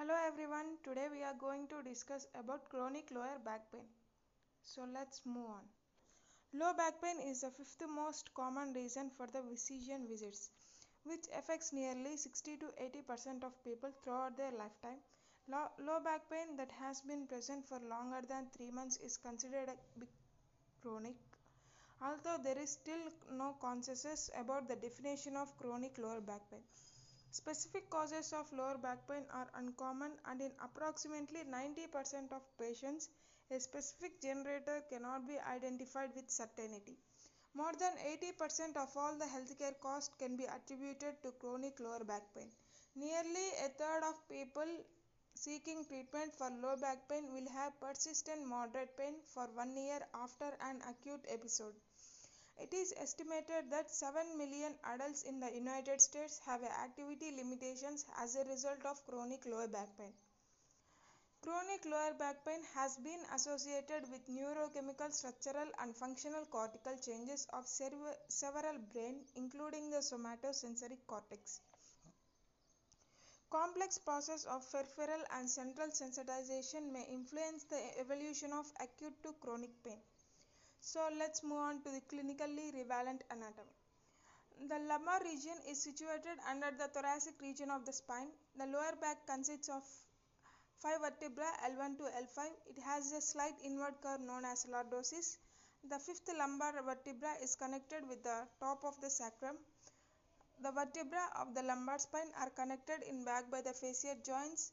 Hello everyone, today we are going to discuss about chronic lower back pain. So let's move on. Low back pain is the fifth most common reason for the physician visits, which affects nearly 60 to 80 percent of people throughout their lifetime. Low, low back pain that has been present for longer than 3 months is considered a chronic. Although there is still no consensus about the definition of chronic lower back pain. Specific causes of lower back pain are uncommon and in approximately 90% of patients, a specific generator cannot be identified with certainty. More than 80% of all the healthcare costs can be attributed to chronic lower back pain. Nearly a third of people seeking treatment for low back pain will have persistent moderate pain for one year after an acute episode. It is estimated that 7 million adults in the United States have activity limitations as a result of chronic lower back pain. Chronic lower back pain has been associated with neurochemical, structural, and functional cortical changes of several brain, including the somatosensory cortex. Complex process of peripheral and central sensitization may influence the evolution of acute to chronic pain. So let's move on to the clinically relevant anatomy. The lumbar region is situated under the thoracic region of the spine. The lower back consists of five vertebrae L1 to L5. It has a slight inward curve known as lordosis. The fifth lumbar vertebra is connected with the top of the sacrum. The vertebrae of the lumbar spine are connected in back by the facet joints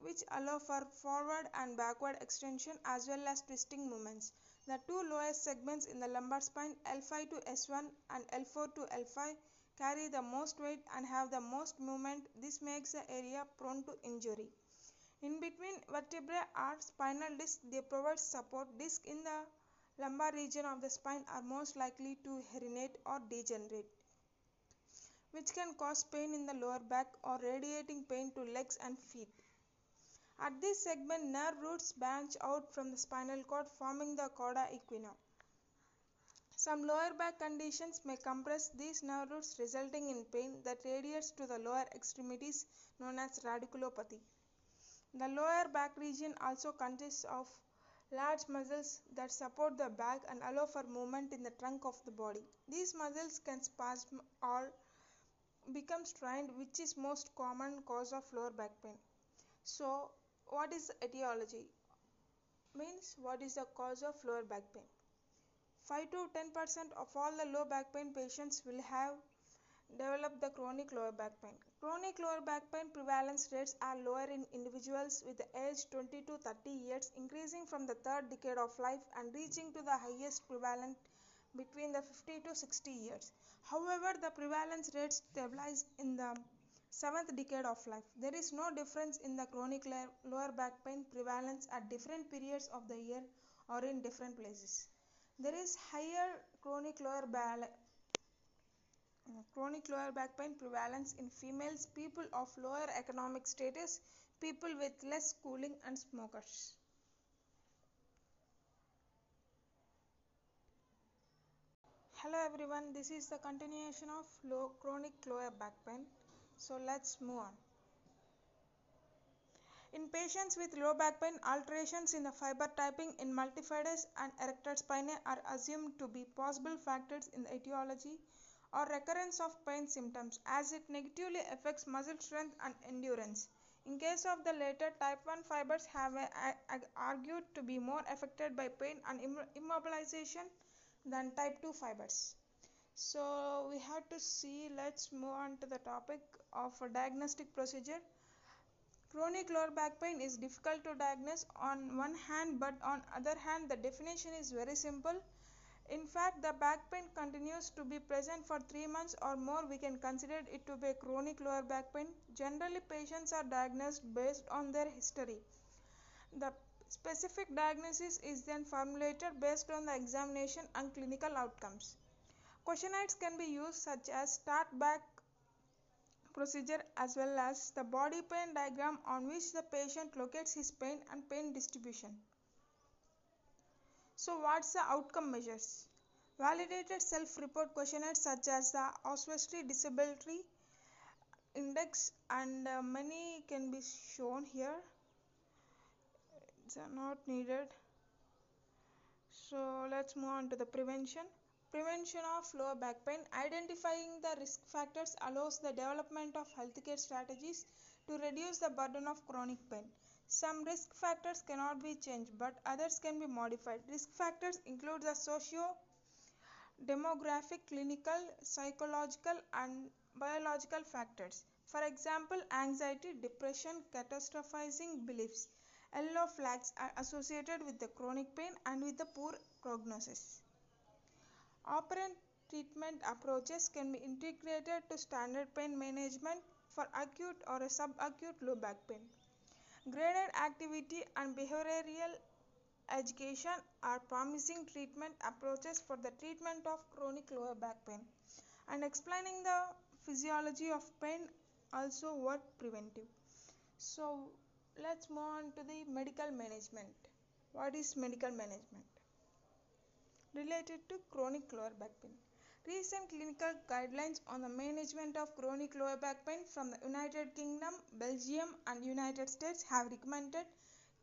which allow for forward and backward extension as well as twisting movements. The two lowest segments in the lumbar spine, L5 to S1 and L4 to L5, carry the most weight and have the most movement. This makes the area prone to injury. In between vertebrae are spinal discs. They provide support. Discs in the lumbar region of the spine are most likely to herniate or degenerate, which can cause pain in the lower back or radiating pain to legs and feet. At this segment, nerve roots branch out from the spinal cord, forming the cauda equina. Some lower back conditions may compress these nerve roots, resulting in pain that radiates to the lower extremities, known as radiculopathy. The lower back region also consists of large muscles that support the back and allow for movement in the trunk of the body. These muscles can spasm or become strained, which is most common cause of lower back pain. So, what is etiology? Means what is the cause of lower back pain? 5 to 10 percent of all the low back pain patients will have developed the chronic lower back pain. Chronic lower back pain prevalence rates are lower in individuals with age 20 to 30 years increasing from the third decade of life and reaching to the highest prevalent between the 50 to 60 years. However the prevalence rates stabilize in the seventh decade of life. There is no difference in the chronic lower back pain prevalence at different periods of the year or in different places. There is higher chronic lower back chronic lower back pain prevalence in females, people of lower economic status, people with less schooling and smokers. Hello everyone, this is the continuation of low chronic lower back pain. So let's move on. In patients with low back pain, alterations in the fiber typing in multifidus and erector spinae are assumed to be possible factors in the etiology or recurrence of pain symptoms as it negatively affects muscle strength and endurance. In case of the latter, type 1 fibers have argued to be more affected by pain and immobilization than type 2 fibers. So we have to see, let's move on to the topic of a diagnostic procedure. Chronic lower back pain is difficult to diagnose on one hand, but on other hand, the definition is very simple. In fact, the back pain continues to be present for 3 months or more, we can consider it to be a chronic lower back pain. Generally, patients are diagnosed based on their history. The specific diagnosis is then formulated based on the examination and clinical outcomes. Questionnaires can be used such as start back procedure as well as the body pain diagram on which the patient locates his pain and pain distribution. So what's the outcome measures? Validated self-report questionnaires such as the Oswestry Disability index and uh, many can be shown here it's uh, not needed so let's move on to the prevention prevention of lower back pain. Identifying the risk factors allows the development of healthcare strategies to reduce the burden of chronic pain. Some risk factors cannot be changed but others can be modified. Risk factors include the socio demographic clinical psychological and biological factors. For example anxiety depression catastrophizing beliefs. Yellow flags are associated with the chronic pain and with the poor prognosis. Operant treatment approaches can be integrated to standard pain management for acute or subacute low back pain. Graded activity and behavioral education are promising treatment approaches for the treatment of chronic lower back pain. And explaining the physiology of pain also work preventive. So let's move on to the medical management. What is medical management? Related to chronic lower back pain. Recent clinical guidelines on the management of chronic lower back pain from the United Kingdom, Belgium, and United States have recommended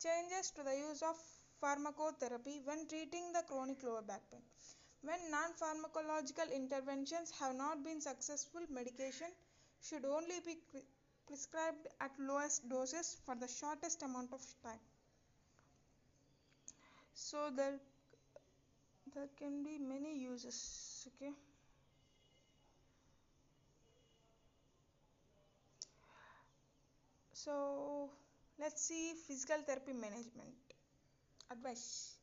changes to the use of pharmacotherapy when treating the chronic lower back pain. When non pharmacological interventions have not been successful, medication should only be prescribed at lowest doses for the shortest amount of time. So there, there can be many uses. Okay. So let's see physical therapy management advice.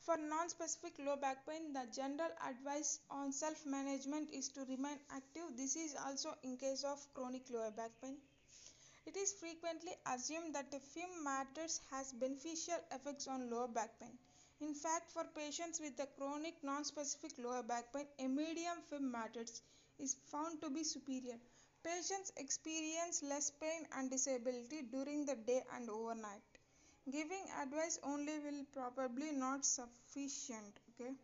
For non-specific low back pain, the general advice on self-management is to remain active. This is also in case of chronic lower back pain. It is frequently assumed that a film matters has beneficial effects on lower back pain. In fact, for patients with a chronic non-specific lower back pain, a medium film matters is found to be superior. Patients experience less pain and disability during the day and overnight. Giving advice only will probably not sufficient okay?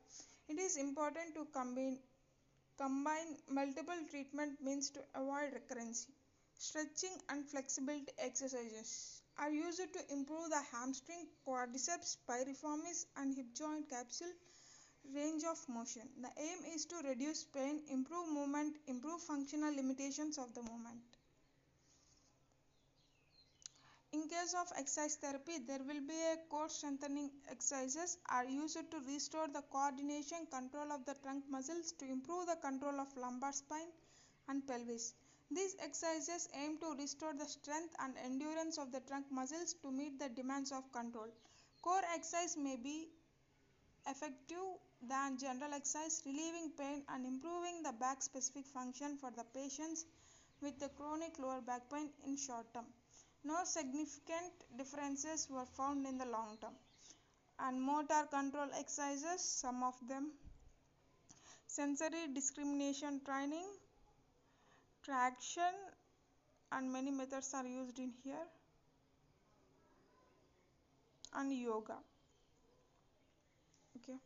It is important to combine combine multiple treatment means to avoid recurrence stretching and flexibility exercises are used to improve the hamstring quadriceps piriformis and hip joint capsule range of motion the aim is to reduce pain improve movement improve functional limitations of the movement in case of exercise therapy, there will be a core strengthening exercises are used to restore the coordination control of the trunk muscles to improve the control of lumbar spine and pelvis. These exercises aim to restore the strength and endurance of the trunk muscles to meet the demands of control. Core exercise may be effective than general exercise, relieving pain and improving the back specific function for the patients with the chronic lower back pain in short term. No significant differences were found in the long term. And motor control exercises, some of them sensory discrimination training, traction, and many methods are used in here, and yoga. Okay.